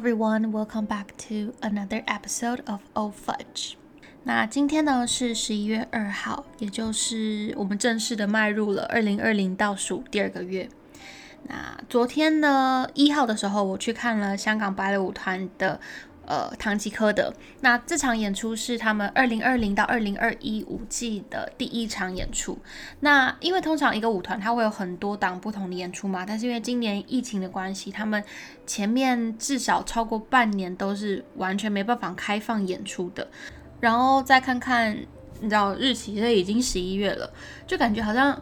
everyone, welcome back to another episode of Old Fudge. 那今天呢是十一月二号，也就是我们正式的迈入了二零二零倒数第二个月。那昨天呢一号的时候，我去看了香港芭蕾舞团的。呃，唐吉诃德。那这场演出是他们二零二零到二零二一五季的第一场演出。那因为通常一个舞团它会有很多档不同的演出嘛，但是因为今年疫情的关系，他们前面至少超过半年都是完全没办法开放演出的。然后再看看，你知道日期，这已经十一月了，就感觉好像。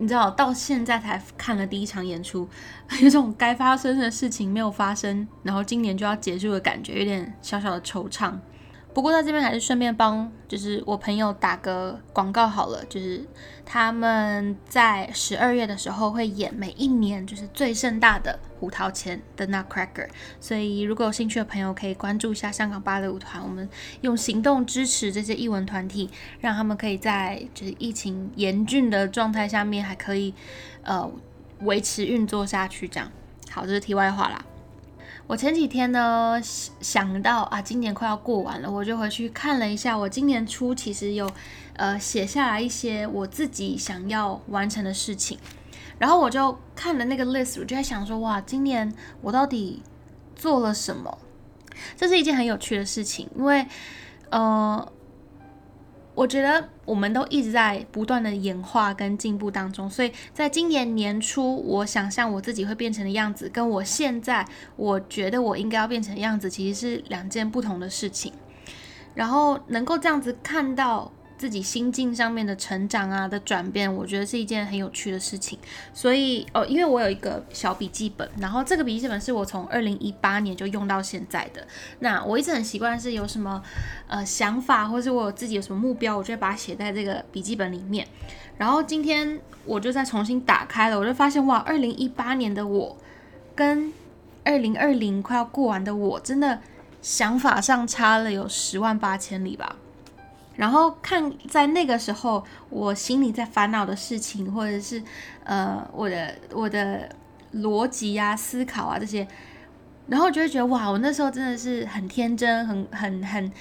你知道，到现在才看了第一场演出，有种该发生的事情没有发生，然后今年就要结束的感觉，有点小小的惆怅。不过在这边还是顺便帮，就是我朋友打个广告好了，就是他们在十二月的时候会演每一年就是最盛大的胡桃钳的 Nutcracker，所以如果有兴趣的朋友可以关注一下香港芭蕾舞团，我们用行动支持这些艺文团体，让他们可以在就是疫情严峻的状态下面还可以呃维持运作下去。这样好，这是题外话啦。我前几天呢想到啊，今年快要过完了，我就回去看了一下，我今年初其实有呃写下来一些我自己想要完成的事情，然后我就看了那个 list，我就在想说，哇，今年我到底做了什么？这是一件很有趣的事情，因为呃。我觉得我们都一直在不断的演化跟进步当中，所以在今年年初，我想象我自己会变成的样子，跟我现在我觉得我应该要变成的样子，其实是两件不同的事情。然后能够这样子看到。自己心境上面的成长啊的转变，我觉得是一件很有趣的事情。所以哦，因为我有一个小笔记本，然后这个笔记本是我从二零一八年就用到现在的。那我一直很习惯是有什么呃想法，或是我自己有什么目标，我就会把它写在这个笔记本里面。然后今天我就再重新打开了，我就发现哇，二零一八年的我跟二零二零快要过完的我，真的想法上差了有十万八千里吧。然后看在那个时候，我心里在烦恼的事情，或者是呃我的我的逻辑啊、思考啊这些，然后就会觉得哇，我那时候真的是很天真、很很很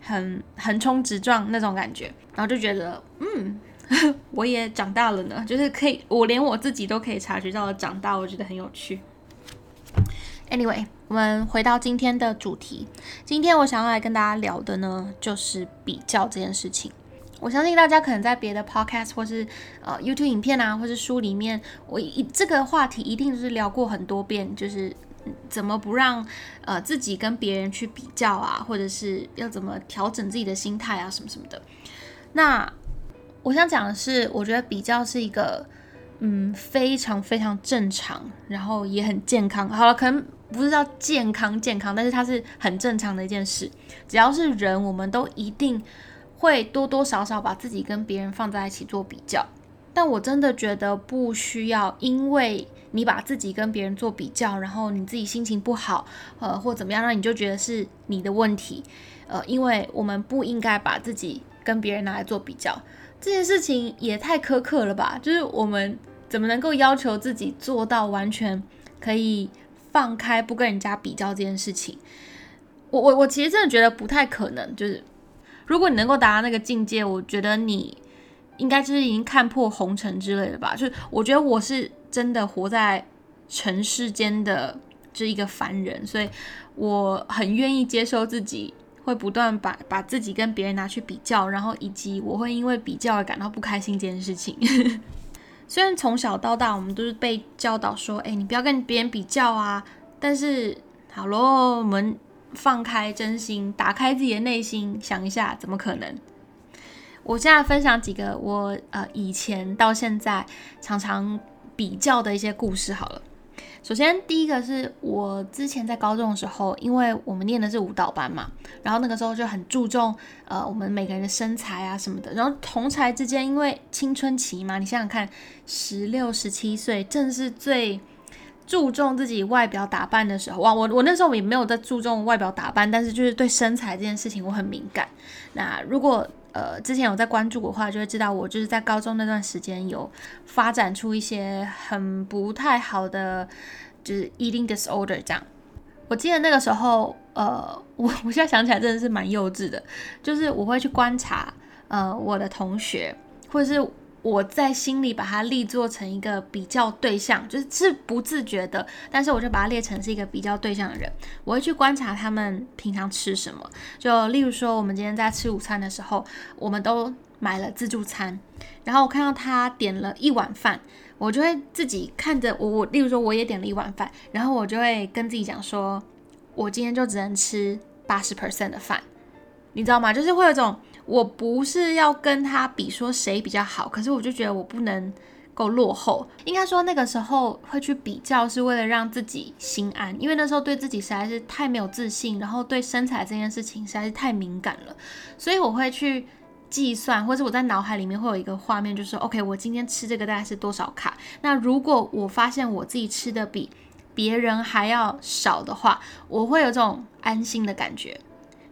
很横冲直撞那种感觉，然后就觉得嗯，我也长大了呢，就是可以，我连我自己都可以察觉到了长大，我觉得很有趣。Anyway，我们回到今天的主题。今天我想要来跟大家聊的呢，就是比较这件事情。我相信大家可能在别的 podcast 或是呃 YouTube 影片啊，或是书里面，我一这个话题一定是聊过很多遍，就是怎么不让呃自己跟别人去比较啊，或者是要怎么调整自己的心态啊，什么什么的。那我想讲的是，我觉得比较是一个嗯非常非常正常，然后也很健康。好了，可能。不是叫健康健康，但是它是很正常的一件事。只要是人，我们都一定会多多少少把自己跟别人放在一起做比较。但我真的觉得不需要，因为你把自己跟别人做比较，然后你自己心情不好，呃，或怎么样，那你就觉得是你的问题。呃，因为我们不应该把自己跟别人拿来做比较，这件事情也太苛刻了吧？就是我们怎么能够要求自己做到完全可以？放开不跟人家比较这件事情，我我我其实真的觉得不太可能。就是如果你能够达到那个境界，我觉得你应该就是已经看破红尘之类的吧。就是我觉得我是真的活在尘世间的这一个凡人，所以我很愿意接受自己会不断把把自己跟别人拿去比较，然后以及我会因为比较而感到不开心这件事情。虽然从小到大我们都是被教导说，哎，你不要跟别人比较啊。但是，好咯，我们放开真心，打开自己的内心，想一下，怎么可能？我现在分享几个我呃以前到现在常常比较的一些故事好了。首先，第一个是我之前在高中的时候，因为我们念的是舞蹈班嘛，然后那个时候就很注重呃我们每个人的身材啊什么的。然后同才之间，因为青春期嘛，你想想看，十六、十七岁正是最注重自己外表打扮的时候。哇，我我那时候也没有在注重外表打扮，但是就是对身材这件事情我很敏感。那如果呃，之前有在关注的话，就会知道我就是在高中那段时间有发展出一些很不太好的，就是 eating disorder 这样。我记得那个时候，呃，我 我现在想起来真的是蛮幼稚的，就是我会去观察，呃，我的同学，或者是我在心里把它立作成一个比较对象，就是是不自觉的，但是我就把它列成是一个比较对象的人，我会去观察他们平常吃什么，就例如说我们今天在吃午餐的时候，我们都买了自助餐，然后我看到他点了一碗饭。我就会自己看着我，我例如说我也点了一碗饭，然后我就会跟自己讲说，我今天就只能吃八十 percent 的饭，你知道吗？就是会有一种我不是要跟他比说谁比较好，可是我就觉得我不能够落后。应该说那个时候会去比较，是为了让自己心安，因为那时候对自己实在是太没有自信，然后对身材这件事情实在是太敏感了，所以我会去。计算，或者我在脑海里面会有一个画面，就是 OK，我今天吃这个大概是多少卡？那如果我发现我自己吃的比别人还要少的话，我会有这种安心的感觉，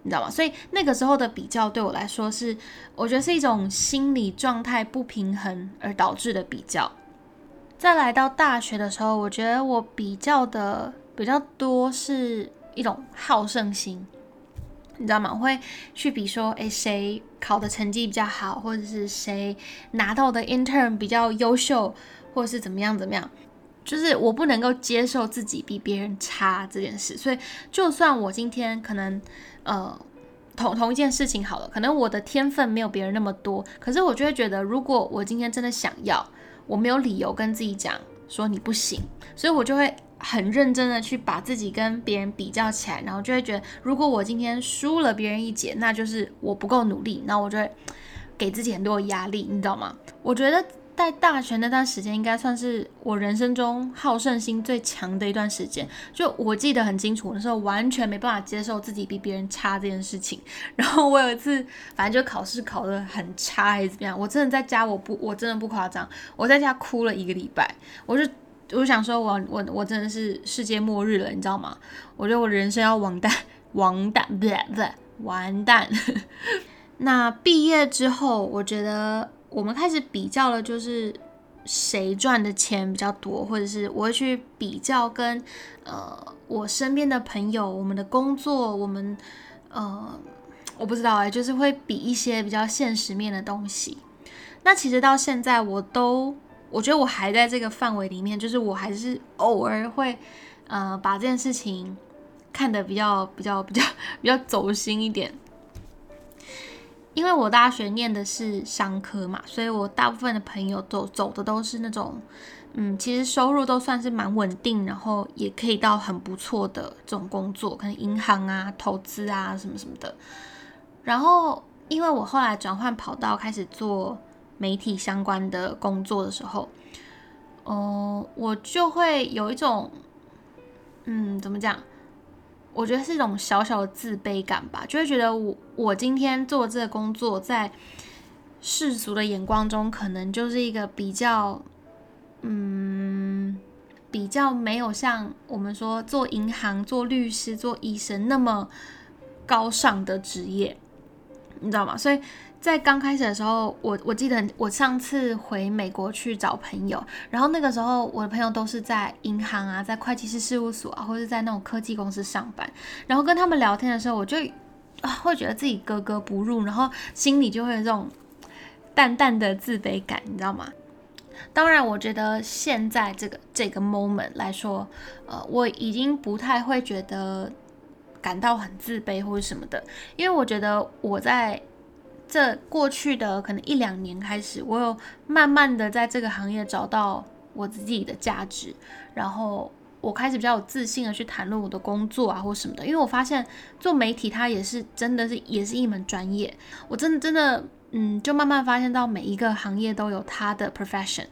你知道吗？所以那个时候的比较对我来说是，我觉得是一种心理状态不平衡而导致的比较。再来到大学的时候，我觉得我比较的比较多是一种好胜心。你知道吗？我会去比说，诶，谁考的成绩比较好，或者是谁拿到的 intern 比较优秀，或者是怎么样怎么样，就是我不能够接受自己比别人差这件事。所以，就算我今天可能，呃，同同一件事情好了，可能我的天分没有别人那么多，可是我就会觉得，如果我今天真的想要，我没有理由跟自己讲说你不行，所以我就会。很认真的去把自己跟别人比较起来，然后就会觉得，如果我今天输了别人一截，那就是我不够努力，那我就会给自己很多压力，你知道吗？我觉得在大学那段时间，应该算是我人生中好胜心最强的一段时间。就我记得很清楚，那时候完全没办法接受自己比别人差这件事情。然后我有一次，反正就考试考得很差还是怎么样，我真的在家，我不，我真的不夸张，我在家哭了一个礼拜，我就。我想说，我我我真的是世界末日了，你知道吗？我觉得我人生要完蛋，完蛋，不对不对，完蛋。那毕业之后，我觉得我们开始比较了，就是谁赚的钱比较多，或者是我会去比较跟呃我身边的朋友，我们的工作，我们呃我不知道哎，就是会比一些比较现实面的东西。那其实到现在我都。我觉得我还在这个范围里面，就是我还是偶尔会，呃，把这件事情看得比较比较比较比较走心一点。因为我大学念的是商科嘛，所以我大部分的朋友走走的都是那种，嗯，其实收入都算是蛮稳定，然后也可以到很不错的这种工作，可能银行啊、投资啊什么什么的。然后，因为我后来转换跑道，开始做。媒体相关的工作的时候，哦，我就会有一种，嗯，怎么讲？我觉得是一种小小的自卑感吧，就会觉得我我今天做这个工作，在世俗的眼光中，可能就是一个比较，嗯，比较没有像我们说做银行、做律师、做医生那么高尚的职业，你知道吗？所以。在刚开始的时候，我我记得我上次回美国去找朋友，然后那个时候我的朋友都是在银行啊，在会计师事务所啊，或者在那种科技公司上班，然后跟他们聊天的时候，我就啊会觉得自己格格不入，然后心里就会有这种淡淡的自卑感，你知道吗？当然，我觉得现在这个这个 moment 来说，呃，我已经不太会觉得感到很自卑或者什么的，因为我觉得我在。这过去的可能一两年开始，我有慢慢的在这个行业找到我自己的价值，然后我开始比较有自信的去谈论我的工作啊或什么的，因为我发现做媒体它也是真的是也是一门专业，我真的真的嗯，就慢慢发现到每一个行业都有它的 profession，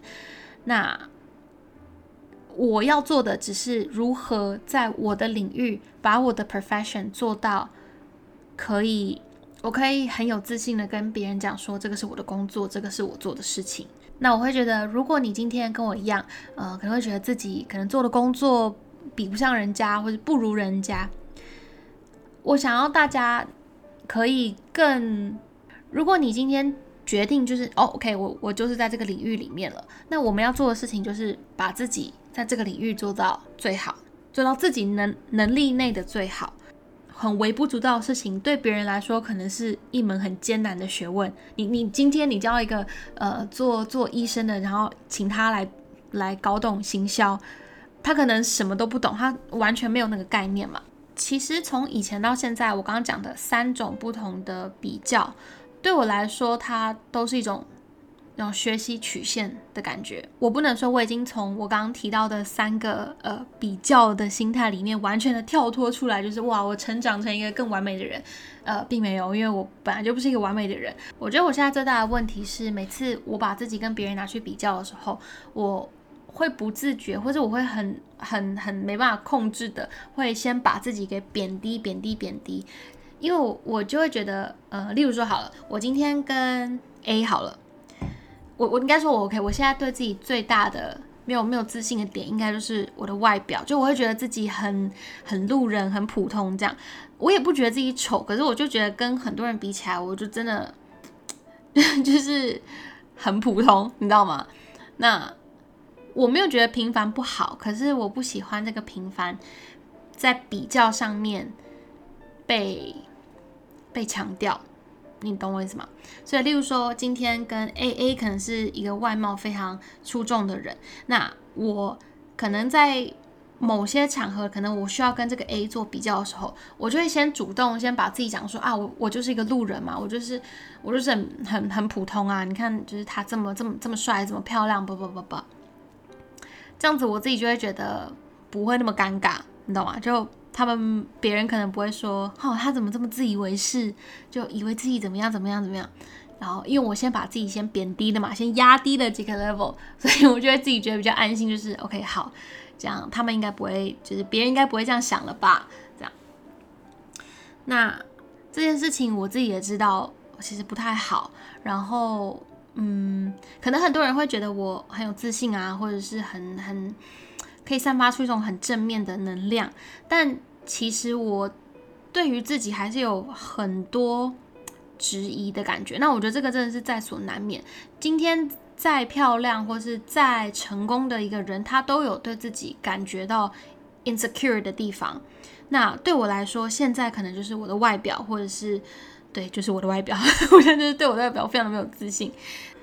那我要做的只是如何在我的领域把我的 profession 做到可以。我可以很有自信的跟别人讲说，这个是我的工作，这个是我做的事情。那我会觉得，如果你今天跟我一样，呃，可能会觉得自己可能做的工作比不上人家，或者不如人家。我想要大家可以更，如果你今天决定就是哦，OK，我我就是在这个领域里面了，那我们要做的事情就是把自己在这个领域做到最好。做到自己能能力内的最好。很微不足道的事情，对别人来说可能是一门很艰难的学问。你你今天你教一个呃做做医生的，然后请他来来搞懂行销，他可能什么都不懂，他完全没有那个概念嘛。其实从以前到现在，我刚刚讲的三种不同的比较，对我来说，它都是一种。种学习曲线的感觉，我不能说我已经从我刚刚提到的三个呃比较的心态里面完全的跳脱出来，就是哇，我成长成一个更完美的人，呃，并没有，因为我本来就不是一个完美的人。我觉得我现在最大的问题是，每次我把自己跟别人拿去比较的时候，我会不自觉，或者我会很很很没办法控制的，会先把自己给贬低、贬低、贬低，因为我就会觉得，呃，例如说好了，我今天跟 A 好了。我我应该说，我 OK。我现在对自己最大的没有没有自信的点，应该就是我的外表。就我会觉得自己很很路人，很普通这样。我也不觉得自己丑，可是我就觉得跟很多人比起来，我就真的 就是很普通，你知道吗？那我没有觉得平凡不好，可是我不喜欢这个平凡在比较上面被被强调。你懂我意思吗？所以，例如说，今天跟 A A 可能是一个外貌非常出众的人，那我可能在某些场合，可能我需要跟这个 A 做比较的时候，我就会先主动先把自己讲说啊，我我就是一个路人嘛，我就是我就是很很很普通啊，你看，就是他这么这么这么帅，这么漂亮，不不不不，这样子我自己就会觉得不会那么尴尬，你懂吗？就。他们别人可能不会说，哦，他怎么这么自以为是，就以为自己怎么样怎么样怎么样。然后，因为我先把自己先贬低的嘛，先压低了几个 level，所以我觉得自己觉得比较安心，就是 OK 好，这样他们应该不会，就是别人应该不会这样想了吧？这样。那这件事情我自己也知道，其实不太好。然后，嗯，可能很多人会觉得我很有自信啊，或者是很很。可以散发出一种很正面的能量，但其实我对于自己还是有很多质疑的感觉。那我觉得这个真的是在所难免。今天再漂亮或是再成功的一个人，他都有对自己感觉到 insecure 的地方。那对我来说，现在可能就是我的外表，或者是对，就是我的外表。我现在就是对我的外表非常的没有自信。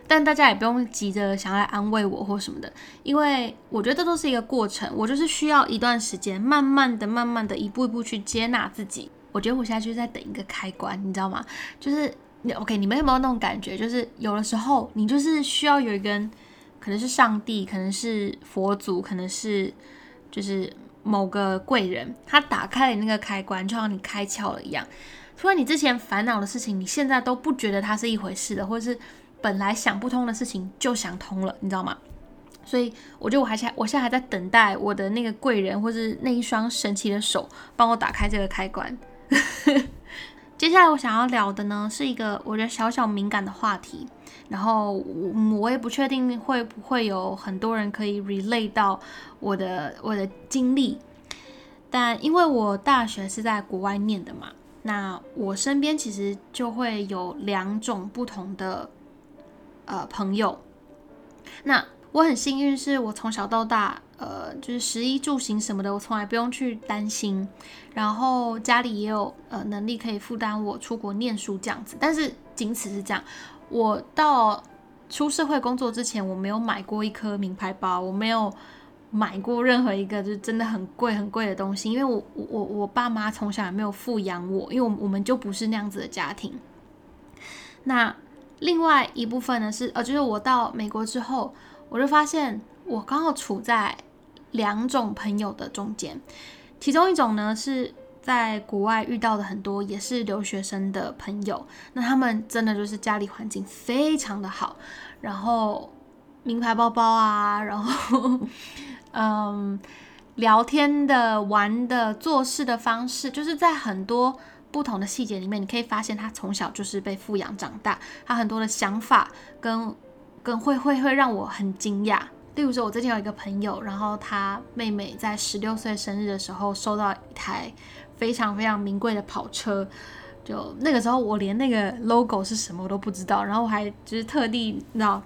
但大家也不用急着想要来安慰我或什么的，因为我觉得这都是一个过程，我就是需要一段时间，慢慢的、慢慢的、一步一步去接纳自己。我觉得我现在就是在等一个开关，你知道吗？就是 OK，你们有没有那种感觉？就是有的时候你就是需要有一个，可能是上帝，可能是佛祖，可能是就是某个贵人，他打开了那个开关，就像你开窍了一样。除了你之前烦恼的事情，你现在都不觉得它是一回事的，或者是。本来想不通的事情就想通了，你知道吗？所以我觉得我还，我现在还在等待我的那个贵人，或是那一双神奇的手帮我打开这个开关。接下来我想要聊的呢，是一个我觉得小小敏感的话题，然后我我也不确定会不会有很多人可以 relate 到我的我的经历，但因为我大学是在国外念的嘛，那我身边其实就会有两种不同的。呃，朋友，那我很幸运，是我从小到大，呃，就是食衣住行什么的，我从来不用去担心。然后家里也有呃能力可以负担我出国念书这样子，但是仅此是这样。我到出社会工作之前，我没有买过一颗名牌包，我没有买过任何一个就真的很贵很贵的东西，因为我我我爸妈从小也没有富养我，因为我我们就不是那样子的家庭。那。另外一部分呢是，呃，就是我到美国之后，我就发现我刚好处在两种朋友的中间。其中一种呢是在国外遇到的很多也是留学生的朋友，那他们真的就是家里环境非常的好，然后名牌包包啊，然后 嗯，聊天的、玩的、做事的方式，就是在很多。不同的细节里面，你可以发现他从小就是被富养长大，他很多的想法跟跟会会会让我很惊讶。例如说，我最近有一个朋友，然后他妹妹在十六岁生日的时候收到一台非常非常名贵的跑车，就那个时候我连那个 logo 是什么我都不知道，然后我还就是特地你知道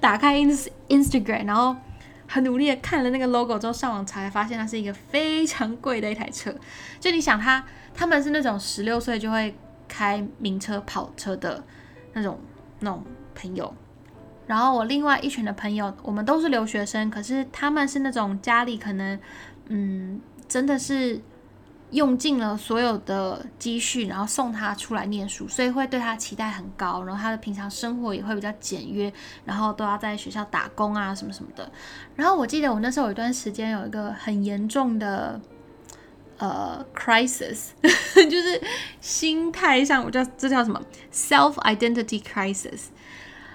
打开 ins Instagram，然后。很努力的看了那个 logo 之后，上网查才发现它是一个非常贵的一台车。就你想他，他们是那种十六岁就会开名车跑车的那种那种朋友。然后我另外一群的朋友，我们都是留学生，可是他们是那种家里可能，嗯，真的是用尽了所有的积蓄，然后送他出来念书，所以会对他期待很高。然后他的平常生活也会比较简约，然后都要在学校打工啊什么什么的。然后我记得我那时候有一段时间有一个很严重的呃 crisis，就是心态上，我叫这叫什么 self identity crisis。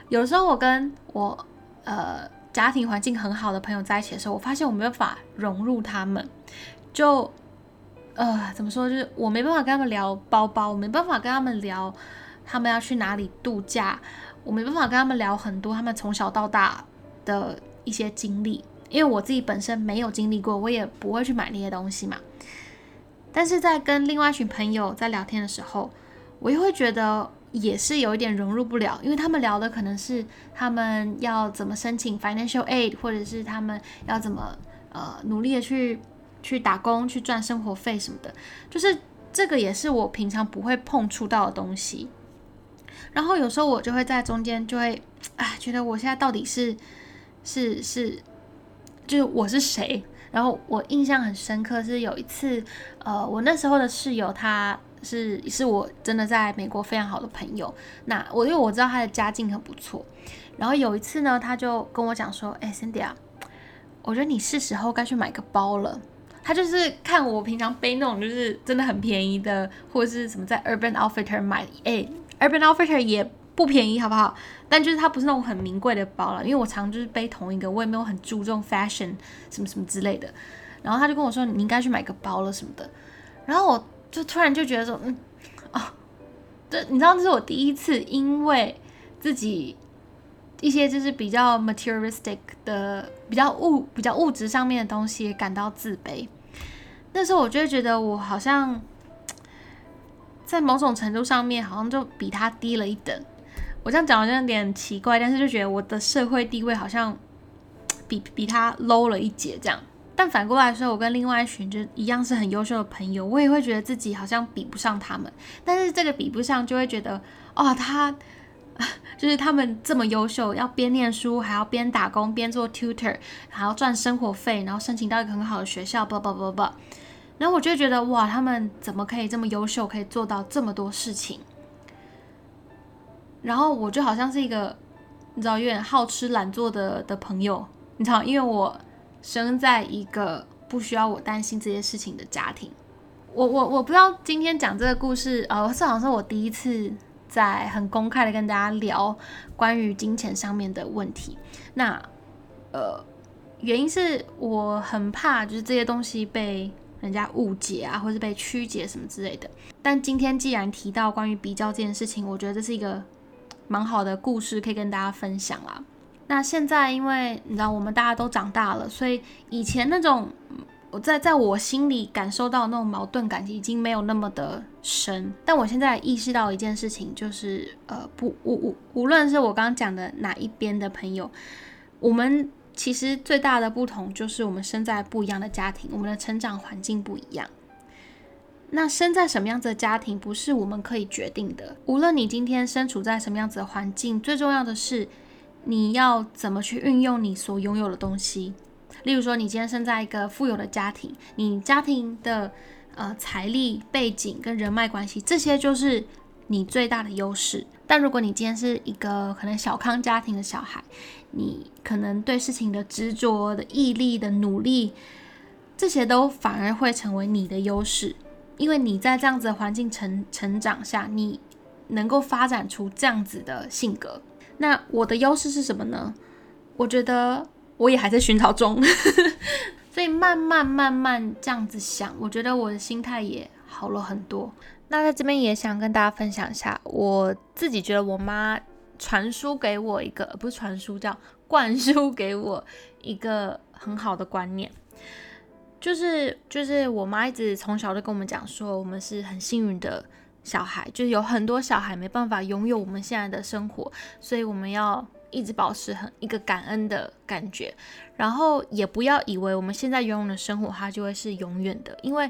有时候我跟我呃家庭环境很好的朋友在一起的时候，我发现我没办法融入他们，就呃怎么说，就是我没办法跟他们聊包包，我没办法跟他们聊他们要去哪里度假，我没办法跟他们聊很多他们从小到大的一些经历，因为我自己本身没有经历过，我也不会去买那些东西嘛。但是在跟另外一群朋友在聊天的时候，我又会觉得。也是有一点融入不了，因为他们聊的可能是他们要怎么申请 financial aid，或者是他们要怎么呃努力的去去打工去赚生活费什么的，就是这个也是我平常不会碰触到的东西。然后有时候我就会在中间就会啊，觉得我现在到底是是是，就是我是谁？然后我印象很深刻是有一次，呃，我那时候的室友他。是是我真的在美国非常好的朋友。那我因为我知道他的家境很不错，然后有一次呢，他就跟我讲说：“哎，Cindy 啊，我觉得你是时候该去买个包了。”他就是看我平常背那种就是真的很便宜的，或者是什么在 Urban Outfitter 买，哎，Urban Outfitter 也不便宜，好不好？但就是它不是那种很名贵的包了，因为我常就是背同一个，我也没有很注重 fashion 什么什么之类的。然后他就跟我说：“你应该去买个包了什么的。”然后我。就突然就觉得说，嗯，哦，这你知道，这是我第一次因为自己一些就是比较 materialistic 的、比较物、比较物质上面的东西感到自卑。那时候我就会觉得我好像在某种程度上面好像就比他低了一等。我这样讲好像有点奇怪，但是就觉得我的社会地位好像比比他 low 了一截这样。但反过来说，我跟另外一群就一样是很优秀的朋友，我也会觉得自己好像比不上他们。但是这个比不上，就会觉得哦，他 就是他们这么优秀，要边念书还要边打工边做 tutor，还要赚生活费，然后申请到一个很好的学校，不不不不。然后我就觉得哇，他们怎么可以这么优秀，可以做到这么多事情？然后我就好像是一个你知道有点好吃懒做的的朋友，你知道，因为我。生在一个不需要我担心这些事情的家庭，我我我不知道今天讲这个故事，呃，这好像是我第一次在很公开的跟大家聊关于金钱上面的问题。那呃，原因是我很怕就是这些东西被人家误解啊，或是被曲解什么之类的。但今天既然提到关于比较这件事情，我觉得这是一个蛮好的故事，可以跟大家分享啦。那现在，因为你知道我们大家都长大了，所以以前那种我在在我心里感受到那种矛盾感已经没有那么的深。但我现在意识到一件事情，就是呃，不，无无无论是我刚刚讲的哪一边的朋友，我们其实最大的不同就是我们生在不一样的家庭，我们的成长环境不一样。那生在什么样子的家庭不是我们可以决定的。无论你今天身处在什么样子的环境，最重要的是。你要怎么去运用你所拥有的东西？例如说，你今天生在一个富有的家庭，你家庭的呃财力背景跟人脉关系，这些就是你最大的优势。但如果你今天是一个可能小康家庭的小孩，你可能对事情的执着的毅力的努力，这些都反而会成为你的优势，因为你在这样子的环境成成长下，你能够发展出这样子的性格。那我的优势是什么呢？我觉得我也还在寻找中，所以慢慢慢慢这样子想，我觉得我的心态也好了很多。那在这边也想跟大家分享一下，我自己觉得我妈传输给我一个，不是传输，叫灌输给我一个很好的观念，就是就是我妈一直从小就跟我们讲说，我们是很幸运的。小孩就是有很多小孩没办法拥有我们现在的生活，所以我们要一直保持很一个感恩的感觉，然后也不要以为我们现在拥有的生活它就会是永远的，因为，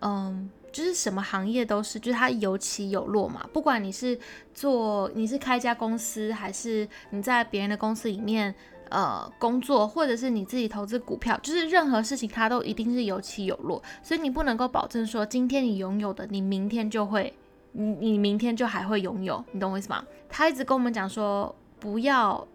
嗯，就是什么行业都是，就是它有起有落嘛。不管你是做你是开一家公司，还是你在别人的公司里面呃工作，或者是你自己投资股票，就是任何事情它都一定是有起有落，所以你不能够保证说今天你拥有的，你明天就会，你你明天就还会拥有，你懂我意思吗？他一直跟我们讲说。不要，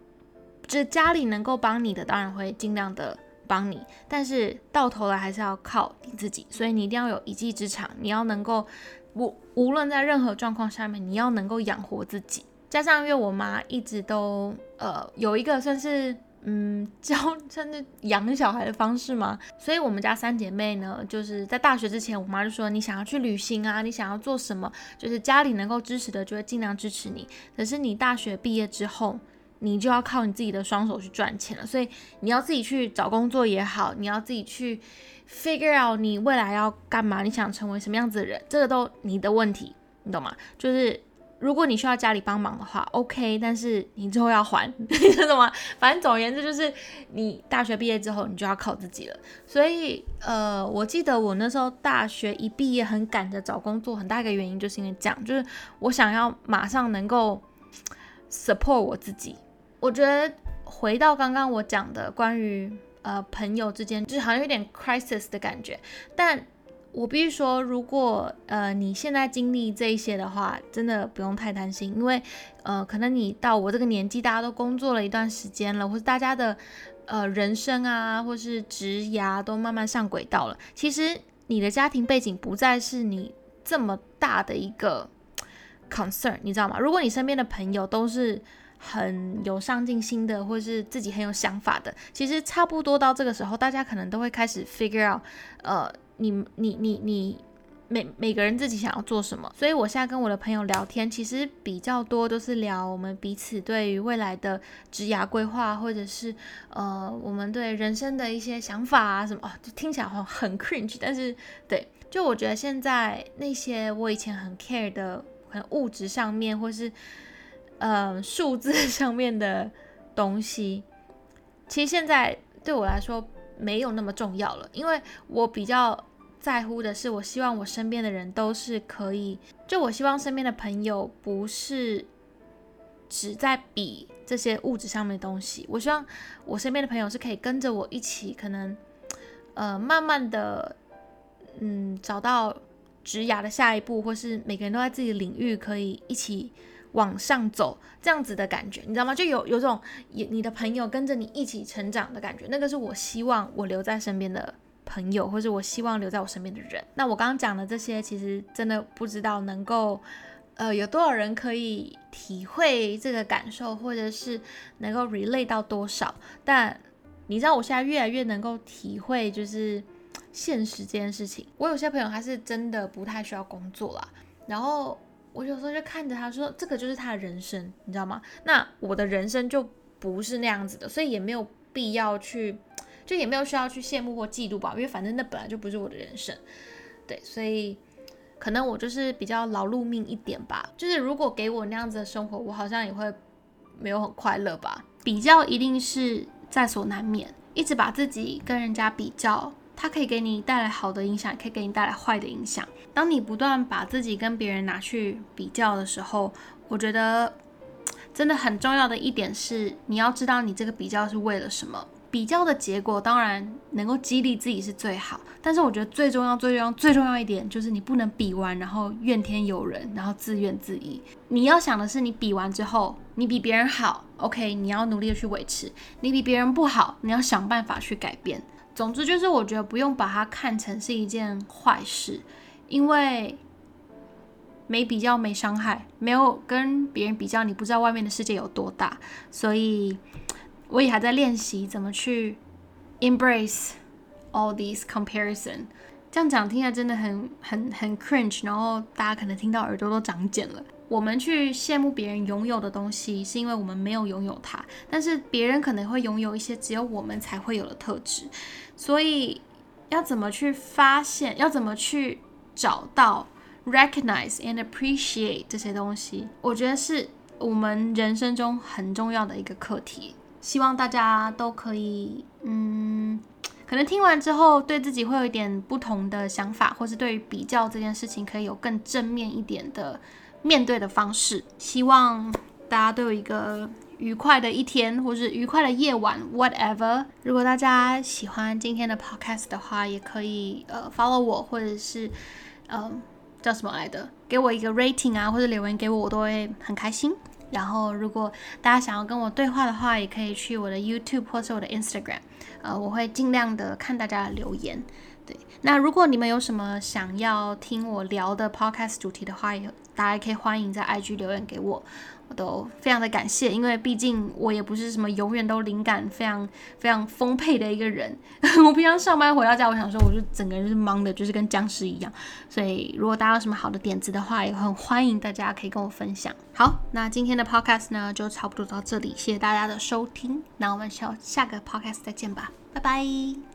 这家里能够帮你的，当然会尽量的帮你，但是到头来还是要靠你自己，所以你一定要有一技之长，你要能够无无论在任何状况下面，你要能够养活自己。加上因为我妈一直都呃有一个算是嗯教甚至养小孩的方式嘛，所以我们家三姐妹呢，就是在大学之前，我妈就说你想要去旅行啊，你想要做什么，就是家里能够支持的，就会尽量支持你。可是你大学毕业之后，你就要靠你自己的双手去赚钱了，所以你要自己去找工作也好，你要自己去 figure out 你未来要干嘛，你想成为什么样子的人，这个都你的问题，你懂吗？就是如果你需要家里帮忙的话，OK，但是你之后要还，你知道吗？反正总而言之，就是你大学毕业之后，你就要靠自己了。所以，呃，我记得我那时候大学一毕业，很赶着找工作，很大一个原因就是因为这样，就是我想要马上能够 support 我自己。我觉得回到刚刚我讲的关于呃朋友之间，就是好像有点 crisis 的感觉。但我必须说，如果呃你现在经历这一些的话，真的不用太担心，因为呃可能你到我这个年纪，大家都工作了一段时间了，或者大家的呃人生啊，或是职涯都慢慢上轨道了。其实你的家庭背景不再是你这么大的一个 concern，你知道吗？如果你身边的朋友都是很有上进心的，或是自己很有想法的，其实差不多到这个时候，大家可能都会开始 figure out，呃，你你你你每每个人自己想要做什么。所以我现在跟我的朋友聊天，其实比较多都是聊我们彼此对于未来的职涯规划，或者是呃我们对人生的一些想法啊什么。哦，就听起来好像很 cringe，但是对，就我觉得现在那些我以前很 care 的，很物质上面或是。呃，数字上面的东西，其实现在对我来说没有那么重要了，因为我比较在乎的是，我希望我身边的人都是可以，就我希望身边的朋友不是只在比这些物质上面的东西，我希望我身边的朋友是可以跟着我一起，可能呃慢慢的，嗯，找到职涯的下一步，或是每个人都在自己的领域可以一起。往上走这样子的感觉，你知道吗？就有有种你的朋友跟着你一起成长的感觉，那个是我希望我留在身边的朋友，或者我希望留在我身边的人。那我刚刚讲的这些，其实真的不知道能够，呃，有多少人可以体会这个感受，或者是能够 relate 到多少。但你知道，我现在越来越能够体会，就是现实这件事情。我有些朋友他是真的不太需要工作啦，然后。我有时候就看着他说，这个就是他的人生，你知道吗？那我的人生就不是那样子的，所以也没有必要去，就也没有需要去羡慕或嫉妒吧，因为反正那本来就不是我的人生，对，所以可能我就是比较劳碌命一点吧。就是如果给我那样子的生活，我好像也会没有很快乐吧。比较一定是在所难免，一直把自己跟人家比较。它可以给你带来好的影响，也可以给你带来坏的影响。当你不断把自己跟别人拿去比较的时候，我觉得真的很重要的一点是，你要知道你这个比较是为了什么。比较的结果当然能够激励自己是最好，但是我觉得最重要、最重要、最重要一点就是你不能比完然后怨天尤人，然后自怨自艾。你要想的是，你比完之后，你比别人好，OK，你要努力的去维持；你比别人不好，你要想办法去改变。总之就是，我觉得不用把它看成是一件坏事，因为没比较没伤害，没有跟别人比较，你不知道外面的世界有多大。所以我也还在练习怎么去 embrace all these comparison。这样讲听起来真的很很很 cringe，然后大家可能听到耳朵都长茧了。我们去羡慕别人拥有的东西，是因为我们没有拥有它，但是别人可能会拥有一些只有我们才会有的特质。所以要怎么去发现，要怎么去找到 recognize and appreciate 这些东西，我觉得是我们人生中很重要的一个课题。希望大家都可以，嗯，可能听完之后对自己会有一点不同的想法，或是对于比较这件事情可以有更正面一点的面对的方式。希望大家都有一个。愉快的一天，或是愉快的夜晚，whatever。如果大家喜欢今天的 podcast 的话，也可以呃 follow 我，或者是呃叫什么来的，给我一个 rating 啊，或者留言给我，我都会很开心。然后，如果大家想要跟我对话的话，也可以去我的 YouTube 或是我的 Instagram，呃，我会尽量的看大家的留言。对，那如果你们有什么想要听我聊的 podcast 主题的话，也大家可以欢迎在 IG 留言给我。我都非常的感谢，因为毕竟我也不是什么永远都灵感非常非常丰沛的一个人。我平常上班回到家，我想说，我就整个人是忙的，就是跟僵尸一样。所以，如果大家有什么好的点子的话，也很欢迎大家可以跟我分享。好，那今天的 podcast 呢，就差不多到这里，谢谢大家的收听。那我们下下个 podcast 再见吧，拜拜。